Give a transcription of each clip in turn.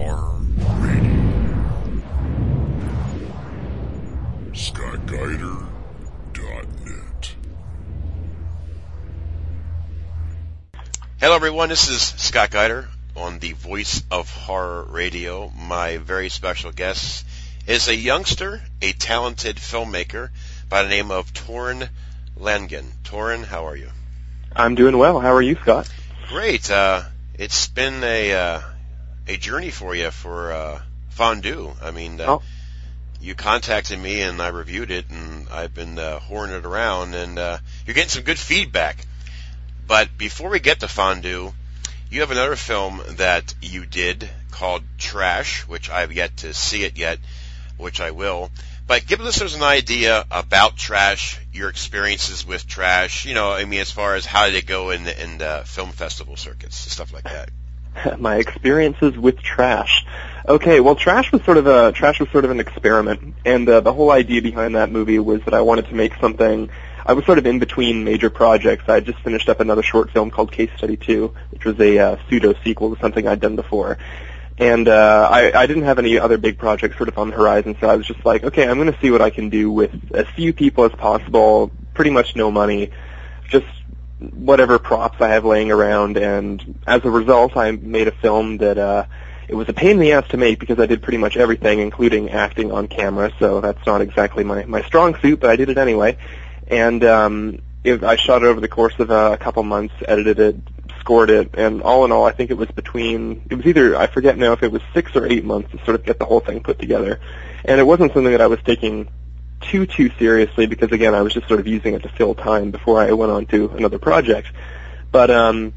Horror Radio. ScottGuider.net. Hello, everyone. This is Scott Geider on the Voice of Horror Radio. My very special guest is a youngster, a talented filmmaker by the name of Torin Langen. Torin, how are you? I'm doing well. How are you, Scott? Great. Uh, it's been a uh, a journey for you for uh, Fondue. I mean, uh, Oh. you contacted me and I reviewed it, and I've been uh, whoring it around, and uh, you're getting some good feedback. But before we get to Fondue, you have another film that you did called Trash, which I've yet to see it yet, which I will. But give listeners an idea about Trash, your experiences with Trash. You know, I mean, as far as how did it go in the, in the film festival circuits, stuff like that. My experiences with trash. Okay, well, trash was sort of a trash was sort of an experiment, and uh, the whole idea behind that movie was that I wanted to make something. I was sort of in between major projects. I had just finished up another short film called Case Study Two, which was a uh, pseudo sequel to something I'd done before. And uh, I, I didn't have any other big projects sort of on the horizon, so I was just like, okay, I'm going to see what I can do with as few people as possible, pretty much no money, just whatever props I have laying around, and as a result, I made a film that uh, it was a pain in the ass to make because I did pretty much everything, including acting on camera. So that's not exactly my my strong suit, but I did it anyway. And um, it, I shot it over the course of uh, a couple months, edited it, scored it, and all in all, I think it was between it was either I forget now if it was six or eight months to sort of get the whole thing put together. And it wasn't something that I was taking too too seriously because again I was just sort of using it to fill time before I went on to another project. But um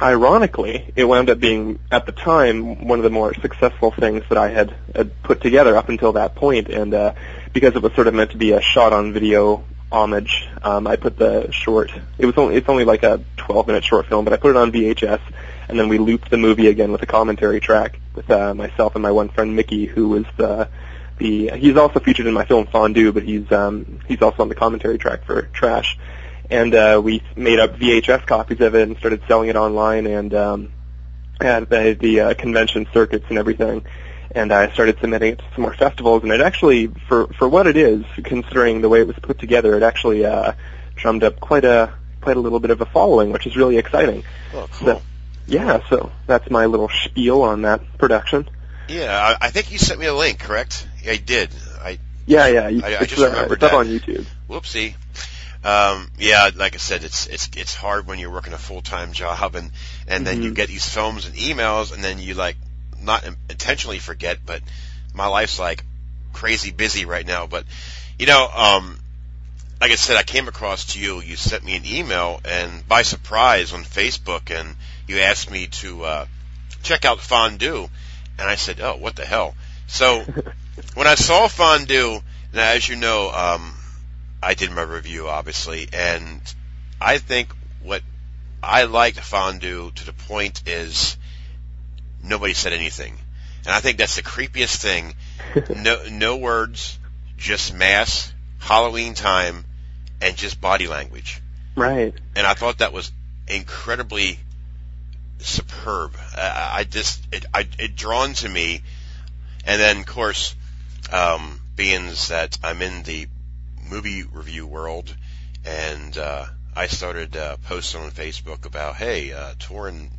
ironically, it wound up being at the time one of the more successful things that I had, had put together up until that point and uh because it was sort of meant to be a shot on video homage, um I put the short it was only it's only like a 12 minute short film, but I put it on VHS and then we looped the movie again with a commentary track with uh myself and my one friend Mickey who was the the he's also featured in my film Fondue, but he's um he's also on the commentary track for Trash. And uh we made up VHS copies of it and started selling it online and um at the the uh, convention circuits and everything. And I started submitting it to some more festivals and it actually for for what it is, considering the way it was put together, it actually uh drummed up quite a quite a little bit of a following, which is really exciting. Oh, cool. So, yeah, so that's my little spiel on that production. Yeah, I, I think you sent me a link, correct? I did. I Yeah, yeah. you- I- I just uh, remembered that. on YouTube. whoopsie. Um, yeah, like I said, it's it's it's hard when you're working a full time job and and then you Mhm. get these films and emails and then you like not intentionally forget, but my life's like crazy busy right now. But you know, um, like I said, I came across to you. You sent me an email and by surprise on Facebook, and you asked me to uh, check out Fondue, and I said, "Oh, what the hell?" So when I saw Fondue, now as you know, um, I did my review obviously, and I think what I liked Fondue to the point is nobody said anything, and I think that's the creepiest thing. No, no words, just mass Halloween time, and just body language right. and I thought that was incredibly superb. Uh, I just it I, it drawn to me, and then of course, um, being that I'm in the movie review world, and uh, I started uh, posting on Facebook about hey, uh, Torin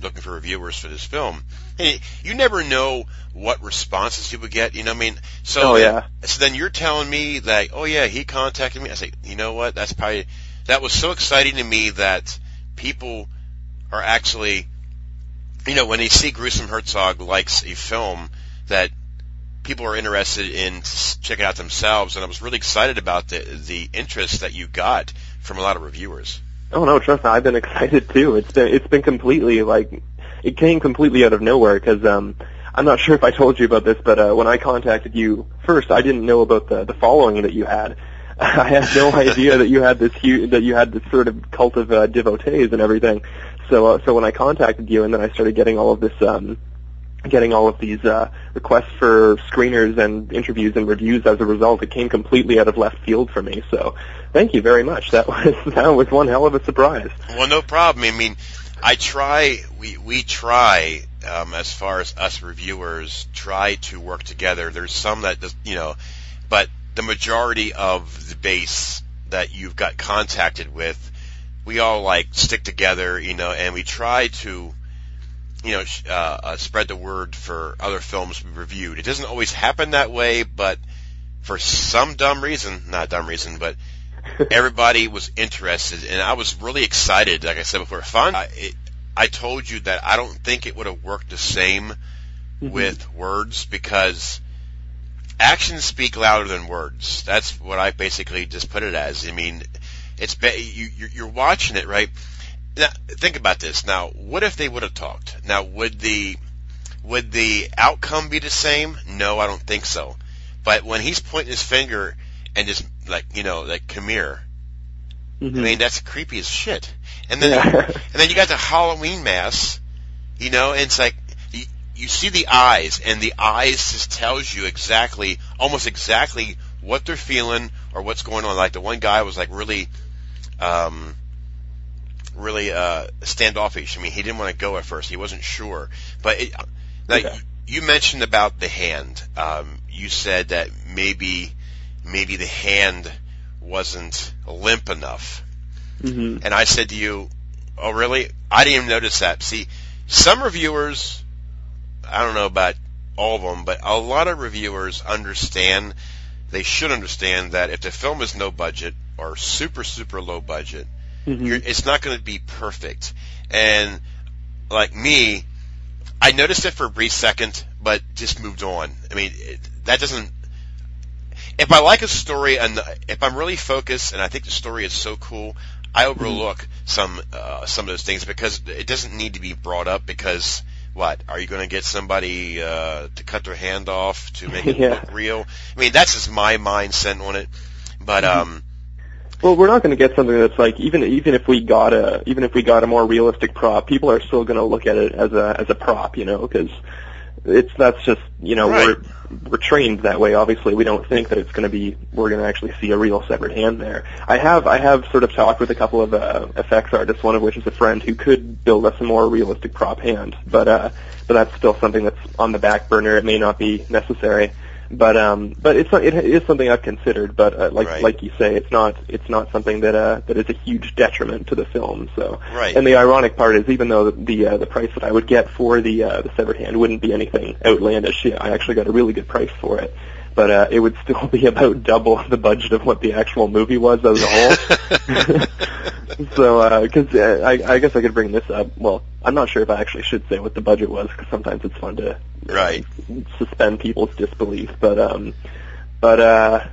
looking for reviewers for this film. Hey, you never know what responses you would get. You know what I mean? So Oh, yeah. So then you're telling me that oh yeah, he contacted me. I say you know what? That's probably that was so exciting to me that people are actually, you know, when they see Gruesome Herzog likes a film that people are interested in checking out themselves, and I was really excited about the the interest that you got from a lot of reviewers. Oh no, trust me, I've been excited too. It's been it's been completely like it came completely out of nowhere because um I'm not sure if I told you about this, but uh, when I contacted you first, I didn't know about the the following that you had. I had no idea that you had this huge, that you had this sort of cult of uh, devotees and everything. So uh, so when I contacted you, and then I started getting all of this um getting all of these uh, requests for screeners and interviews and reviews as a result. It came completely out of left field for me. So thank you very much. That was that was one hell of a surprise. Well, no problem. I mean, I try. We we try um, as far as us reviewers try to work together. There's some that you know, but the majority of the base that you've got contacted with, we all like stick together, you know, and we try to, you know, uh, uh, spread the word for other films we reviewed. It doesn't always happen that way, but for some dumb reason, not dumb reason, but everybody was interested, and I was really excited. Like I said before, fun. I, it, I told you that I don't think it would have worked the same with words because actions speak louder than words. That's what I basically just put it as. I mean, it's be- you, you're watching it, right? Now, think about this. Now, what if they would have talked? Now, would the would the outcome be the same? No, I don't think so. But when he's pointing his finger and just like you know, like come here, Mhm. I mean, that's creepy as shit. And then, Yeah. and then you got the Halloween mass, you know, and it's like, you, you see the eyes, and the eyes just tells you exactly, almost exactly what they're feeling or what's going on. Like the one guy was like really, um, really, uh, standoffish. I mean, he didn't want to go at first. He wasn't sure. But it, like, Okay. you mentioned about the hand. Um, you said that maybe, maybe the hand wasn't limp enough. Mhm. And I said to you, "Oh, really? I didn't even notice that." See, some reviewers, I don't know about all of them, but a lot of reviewers understand. They should understand that if the film is no budget or super super low budget, Mhm. you're, it's not going to be perfect. And like me, I noticed it for a brief second, but just moved on. I mean, it, that doesn't. If I like a story and if I'm really focused and I think the story is so cool, I overlook some uh, some of those things because it doesn't need to be brought up. Because what are you going to get somebody uh, to cut their hand off to make it Yeah. look real? I mean, that's just my mindset on it. But um, Well, we're not going to get something that's like even even if we got a even if we got a more realistic prop, people are still going to look at it as a as a prop, you know, because it's that's just you know Right. we're we're trained that way. Obviously, we don't think that it's going to be we're going to actually see a real severed hand there. I have I have sort of talked with a couple of uh, effects artists, one of which is a friend who could build us a more realistic prop hand, but uh, but that's still something that's on the back burner. It may not be necessary. But um, but it's not, it is something I've considered. But uh, like Right. like you say, it's not it's not something that uh, that is a huge detriment to the film. So Right. and the ironic part is, even though the uh, the price that I would get for the uh, the severed hand wouldn't be anything outlandish, yeah, I actually got a really good price for it. But uh, it would still be about double the budget of what the actual movie was as a whole. so, because uh, I, I guess I could bring this up. Well, I'm not sure if I actually should say what the budget was, because sometimes it's fun to Right. suspend people's disbelief. But um, but uh,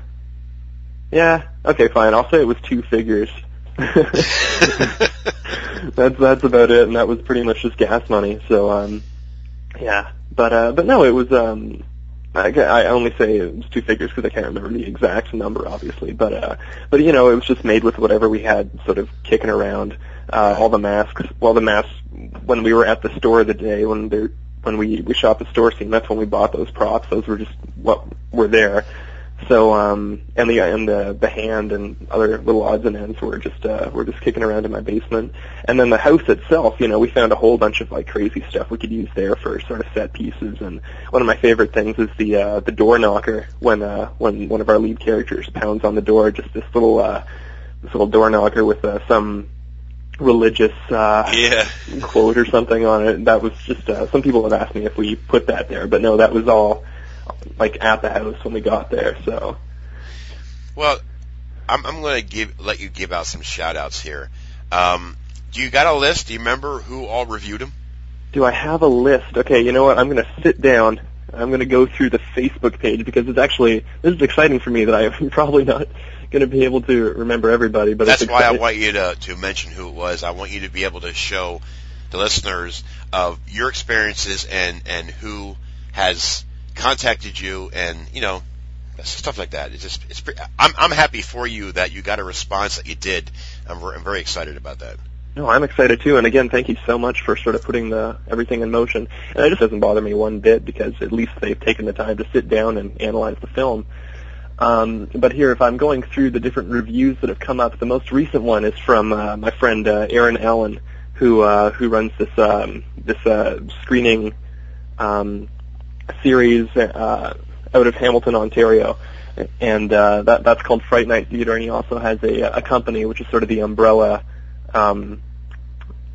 yeah, okay, fine. I'll say it was two figures. that's that's about it, and that was pretty much just gas money. So um, yeah, but uh, but no, it was um. I, I only say it was two figures because I can't remember the exact number, obviously. But uh, but you know, it was just made with whatever we had sort of kicking around. Uh, all the masks. Well, the masks when we were at the store the day when they when we we shot the store scene. That's when we bought those props. Those were just what were there. So um and the and the the hand and other little odds and ends were just uh were just kicking around in my basement. And then the house itself, you know, we found a whole bunch of like crazy stuff we could use there for sort of set pieces and one of my favorite things is the uh the door knocker when uh when one of our lead characters pounds on the door, just this little uh this little door knocker with uh, some religious uh yeah. quote or something on it. That was just uh, some people have asked me if we put that there, but no, that was all like at the house when we got there. So Well, I'm, I'm going to give let you give out some shout outs here. Um, do you got a list? Do you remember who all reviewed them? do I have a list? Okay, you know what? I'm going to sit down. I'm going to go through the Facebook page because it's actually this is exciting for me that I'm probably not going to be able to remember everybody. But That's why I want you to to mention who it was. I want you to be able to show the listeners of your experiences and and who has contacted you and you know stuff like that. It's just it's pre- I'm I'm happy for you that you got a response that you did. I'm, I'm very excited about that. No, I'm excited too. And again, thank you so much for sort of putting the everything in motion. And it just doesn't bother me one bit because at least they've taken the time to sit down and analyze the film. Um, but here, if I'm going through the different reviews that have come up, the most recent one is from uh, my friend uh, Aaron Allen, who uh, who runs this um, this uh, screening um, series uh, out of Hamilton, Ontario, and uh, that that's called Fright Night Theater. And he also has a a company which is sort of the umbrella. Um,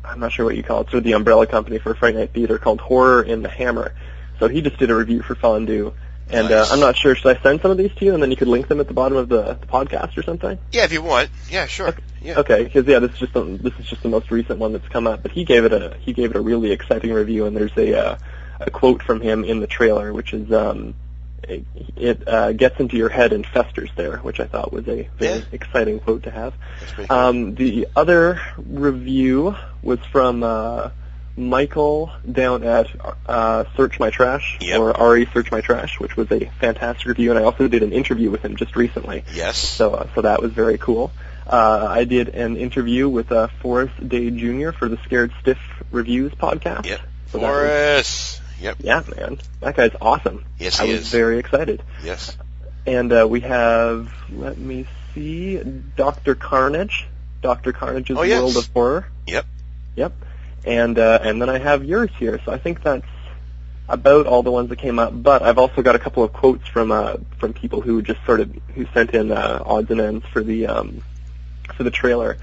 I'm not sure what you call it, sort of the umbrella company for Fright Night Theater called Horror in the Hammer. So he just did a review for Fondue. And Nice. uh, I'm not sure. Should I send some of these to you, and then you could link them at the bottom of the, the podcast or something? Yeah, if you want. Yeah, sure. Yeah. Okay, because yeah, this is just the, this is just the most recent one that's come up. But he gave it a he gave it a really exciting review, and there's a uh, a quote from him in the trailer, which is um, it, it uh, gets into your head and festers there, which I thought was a very Yeah. exciting quote to have. That's pretty cool. Um, the other review was from uh, Michael down at uh, Search My Trash Yep. or Ari Search My Trash, which was a fantastic review, and I also did an interview with him just recently. yes. So, uh, so that was very cool. Uh, I did an interview with uh, Forrest Day Jr. for the Scared Stiff Reviews podcast. Yep. So Forrest. Yep. yeah, man, that guy's awesome. Yes, I he was is. very excited. Yes. And uh, we have, let me see, Doctor Carnage, Doctor Carnage's Oh, yes. World of Horror. Yep. Yep. And uh, and then I have yours here. So I think that's about all the ones that came up. But I've also got a couple of quotes from uh, from people who just sort of who sent in uh, odds and ends for the um, for the trailer.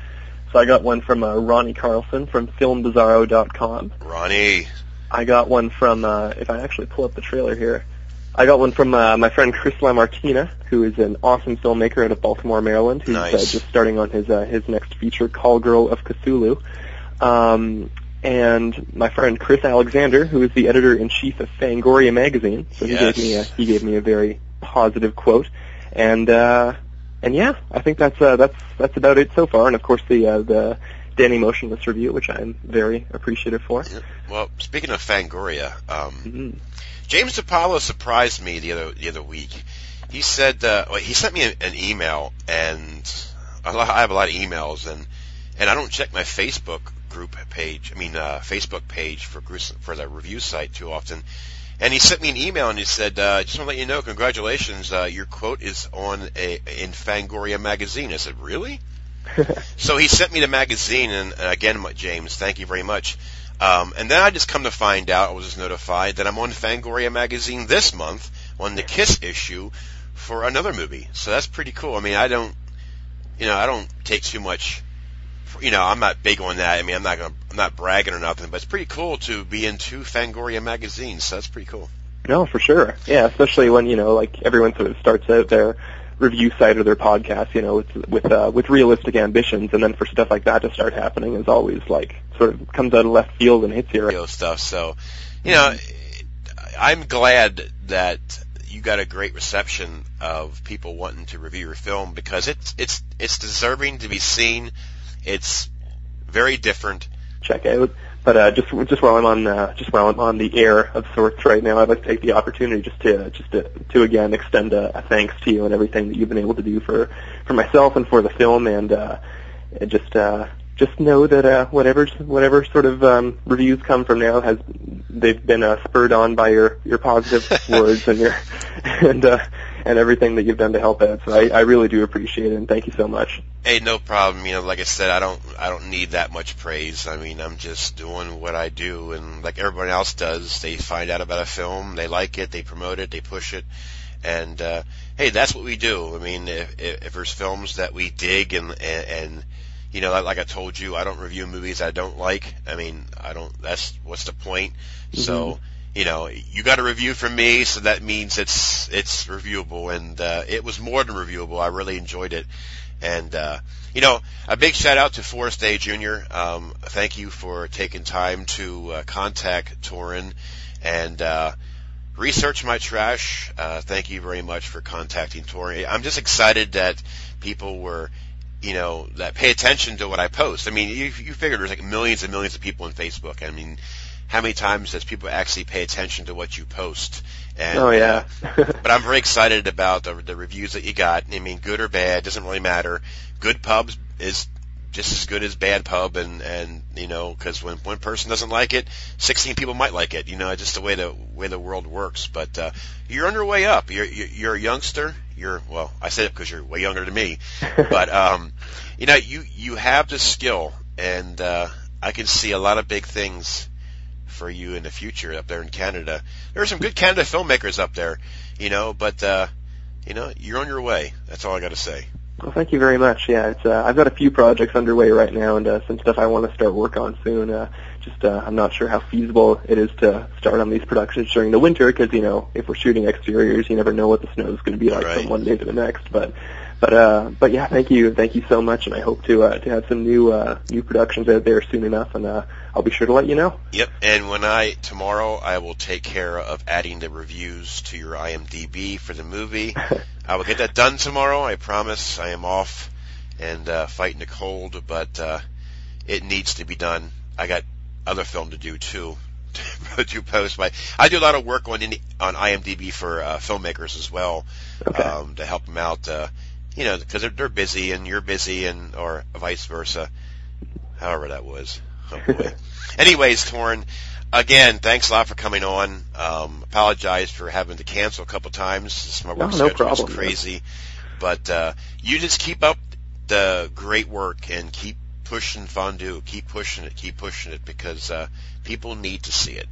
So I got one from uh, Ronnie Carlson from FilmBizarro.com. Ronnie. I got one from, uh, if I actually pull up the trailer here, I got one from uh, my friend Chris LaMartina, who is an awesome filmmaker out of Baltimore, Maryland, who's uh, just starting on his uh, his next feature, Call Girl of Cthulhu. Um, and my friend Chris Alexander, who is the editor in chief of Fangoria magazine, so he Yes. gave me a he gave me a very positive quote, and uh, and yeah, I think that's uh, that's that's about it so far. And of course the uh, the Danny Motionless review, which I'm very appreciative for. Yep. Well, speaking of Fangoria, um, Mhm. James DiPaolo surprised me the other the other week. He said uh, well, he sent me an, an email, and I have a lot of emails, and and I don't check my Facebook group page. I mean, uh, Facebook page for for the review site too often. And he sent me an email and he said, uh, "Just want to let you know, congratulations, uh, your quote is on a in Fangoria magazine." I said, "Really?" So he sent me the magazine, and, and again, James, thank you very much. Um, and then I just come to find out, I was just notified that I'm on Fangoria magazine this month on the Kiss issue for another movie. So that's pretty cool. I mean, I don't, you know, I don't take too much. You know, I'm not big on that. I mean, I'm not gonna, I'm not bragging or nothing, but it's pretty cool to be in two Fangoria magazines. So that's pretty cool. No, for sure. Yeah, especially when you know, like everyone sort of starts out their review site or their podcast, you know, with with uh, with realistic ambitions, and then for stuff like that to start happening is always like sort of comes out of left field and hits you. Right? stuff. So, you know, I'm glad that you got a great reception of people wanting to review your film because it's it's it's deserving to be seen. It's very different. Check out. But uh, just just while I'm on uh, just while I'm on the air of sorts right now, I'd like to take the opportunity just to just to, to again extend a, a thanks to you and everything that you've been able to do for for myself and for the film, and uh, and just uh, just know that uh, whatever whatever sort of um, reviews come from now has they've been uh, spurred on by your your positive words and your and uh, and everything that you've done to help out. So I, I really do appreciate it, and thank you so much. Hey, no problem. You know, like I said, I don't I don't need that much praise. I mean, I'm just doing what I do, and like everybody else does, they find out about a film, they like it, they promote it, they push it, and uh, hey, that's what we do. I mean, if, if, if there's films that we dig and and, and you know, like, like I told you, I don't review movies I don't like. I mean, I don't. That's what's the point? So, you know, you got a review from me, so that means it's it's reviewable, and uh, it was more than reviewable. I really enjoyed it, and uh, you know, a big shout out to Forrest Day Jr. Um, thank you for taking time to uh, contact Torin and. Uh, Research my trash. Uh, thank you very much for contacting Torin. I'm just excited that people were you know, that pay attention to what I post. I mean, you, you figure there's like millions and millions of people on Facebook. I mean, how many times does people actually pay attention to what you post? And, oh yeah. but I'm very excited about the, the reviews that you got. I mean, good or bad, doesn't really matter. Good pubs is just as good as bad pub, and and you know, because when one person doesn't like it, 16 people might like it. You know, just the way the way the world works. But uh, you're on your way up. You're you're you're a youngster. You're well, I said it because you're way younger than me. but um, you know, you you have the skill, and uh, I can see a lot of big things for you in the future up there in Canada. There are some good Canada filmmakers up there, you know, but uh, you know, you're on your way. That's all I got to say. Well, thank you very much. Yeah, it's uh, I've got a few projects underway right now, and uh, some stuff I want to start work on soon. Uh, just uh, I'm not sure how feasible it is to start on these productions during the winter because you know if we're shooting exteriors, you never know what the snow is going to be like Right. from one day to the next. But but uh, but yeah, thank you, thank you so much, and I hope to uh, to have some new uh, new productions out there soon enough, and uh, I'll be sure to let you know. Yep. And when I tomorrow, I will take care of adding the reviews to your IMDb for the movie. I will get that done tomorrow. I promise. I am off and uh, fighting the cold, but uh, it needs to be done. I got other film to do too. to post my, I do a lot of work on on IMDb for uh, filmmakers as well, Okay. um, to help them out. Uh, you know, because they're, they're busy and you're busy, and or vice versa. However that was. Oh boy. Anyways, Torin, again, thanks a lot for coming on. Um, apologize for having to cancel a couple times. This- My No, work no schedule problem, is crazy, but uh, you just keep up the great work and keep pushing fondue. Keep pushing it. Keep pushing it because uh, people need to see it.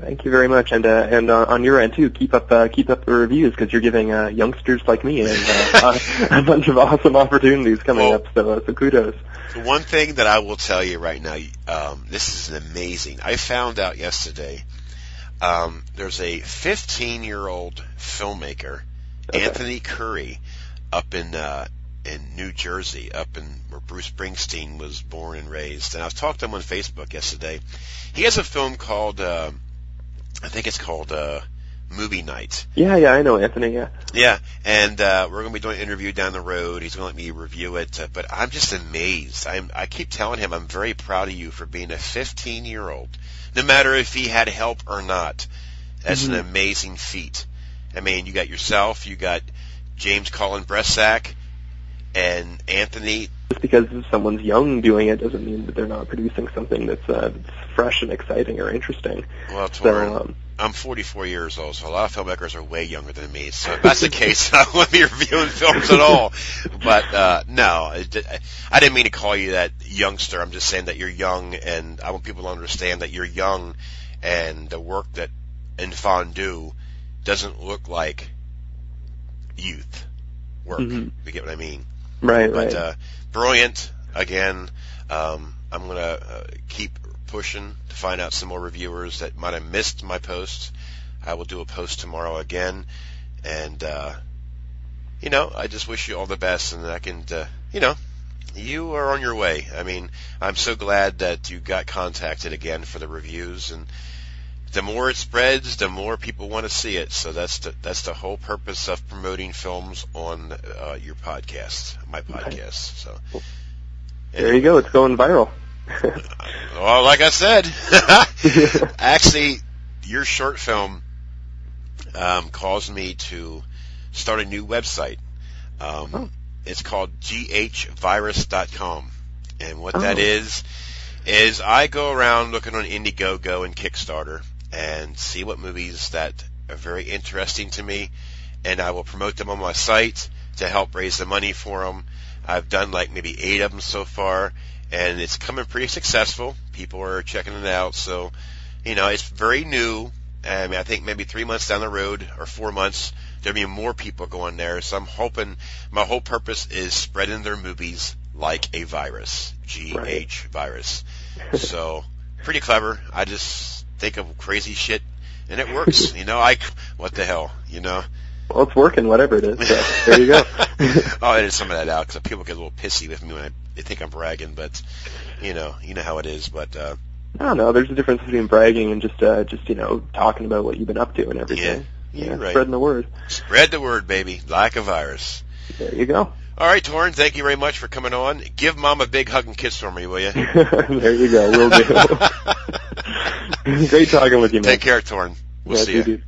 Thank you very much, and uh, and uh, on your end too, keep up uh, keep up the reviews because you're giving uh, youngsters like me and, uh, a, a bunch of awesome opportunities coming Well- up. So, uh, so kudos. The one thing that I will tell you right now, um, this is amazing. I found out yesterday. Um, there's a 15 year old filmmaker, Okay. Anthony Curry, up in uh, in New Jersey, up in where Bruce Springsteen was born and raised. And I was talking to him on Facebook yesterday. He has a film called, uh, I think it's called uh, Movie Night. Yeah, yeah, I know Anthony. Yeah, Yeah, and uh, we're going to be doing an interview down the road. He's going to let me review it, uh, but I'm just amazed. I'm, I keep telling him I'm very proud of you for being a 15 year old, no matter if he had help or not. That's an amazing feat. I mean, you got yourself, you got James Cullen Bressack, and Anthony. Just because someone's young doing it doesn't mean that they're not producing something that's uh, that's fresh and exciting or interesting. Well, So, um, I'm 44 years old, so a lot of filmmakers are way younger than me. So if that's the case, I won't be reviewing films at all. But uh, no, I didn't mean to call you that youngster. I'm just saying that you're young, and I want people to understand that you're young, and the work that in fondue doesn't look like youth work. Mhm. You get what I mean? right, But right. uh, brilliant again. Um, I'm gonna uh, keep pushing to find out some more reviewers that might have missed my post. I will do a post tomorrow again, and uh, you know, I just wish you all the best, and I can, uh, you know, you are on your way. I mean, I'm so glad that you got contacted again for the reviews, and the more it spreads, the more people want to see it. So that's the that's the whole purpose of promoting films on uh, your podcast, my podcast. So there you go. It's going viral. Well, like I said, actually, your short film um, caused me to start a new website. Um, Oh. It's called ghvirus.com, and what that Oh. is is I go around looking on Indiegogo and Kickstarter and see what movies that are very interesting to me, and I will promote them on my site to help raise the money for them. I've done like maybe eight of them so far, and it's coming pretty successful. People are checking it out, so you know it's very new. I mean, I think maybe three months down the road or four months, there'll be more people going there. So I'm hoping my whole purpose is spreading their movies like a virus, G-H virus. so pretty clever. I just think of crazy shit and it works. you know, I what the hell, you know. well, it's working, whatever it is. So there you go. I'll edit some of that out because people get a little pissy with me when I, they think I'm bragging, but you know, you know how it is. But uh, I don't know. There's a difference between bragging and just uh, just you know talking about what you've been up to and everything. Yeah, you're right. Spreading the word. spread the word, baby, like a virus. There you go. All right, Torin, thank you very much for coming on. Give Mom a big hug and kiss for me, will you? there you go. We'll do. Great talking with you, man. Take care, Torin. We'll Yeah, see you.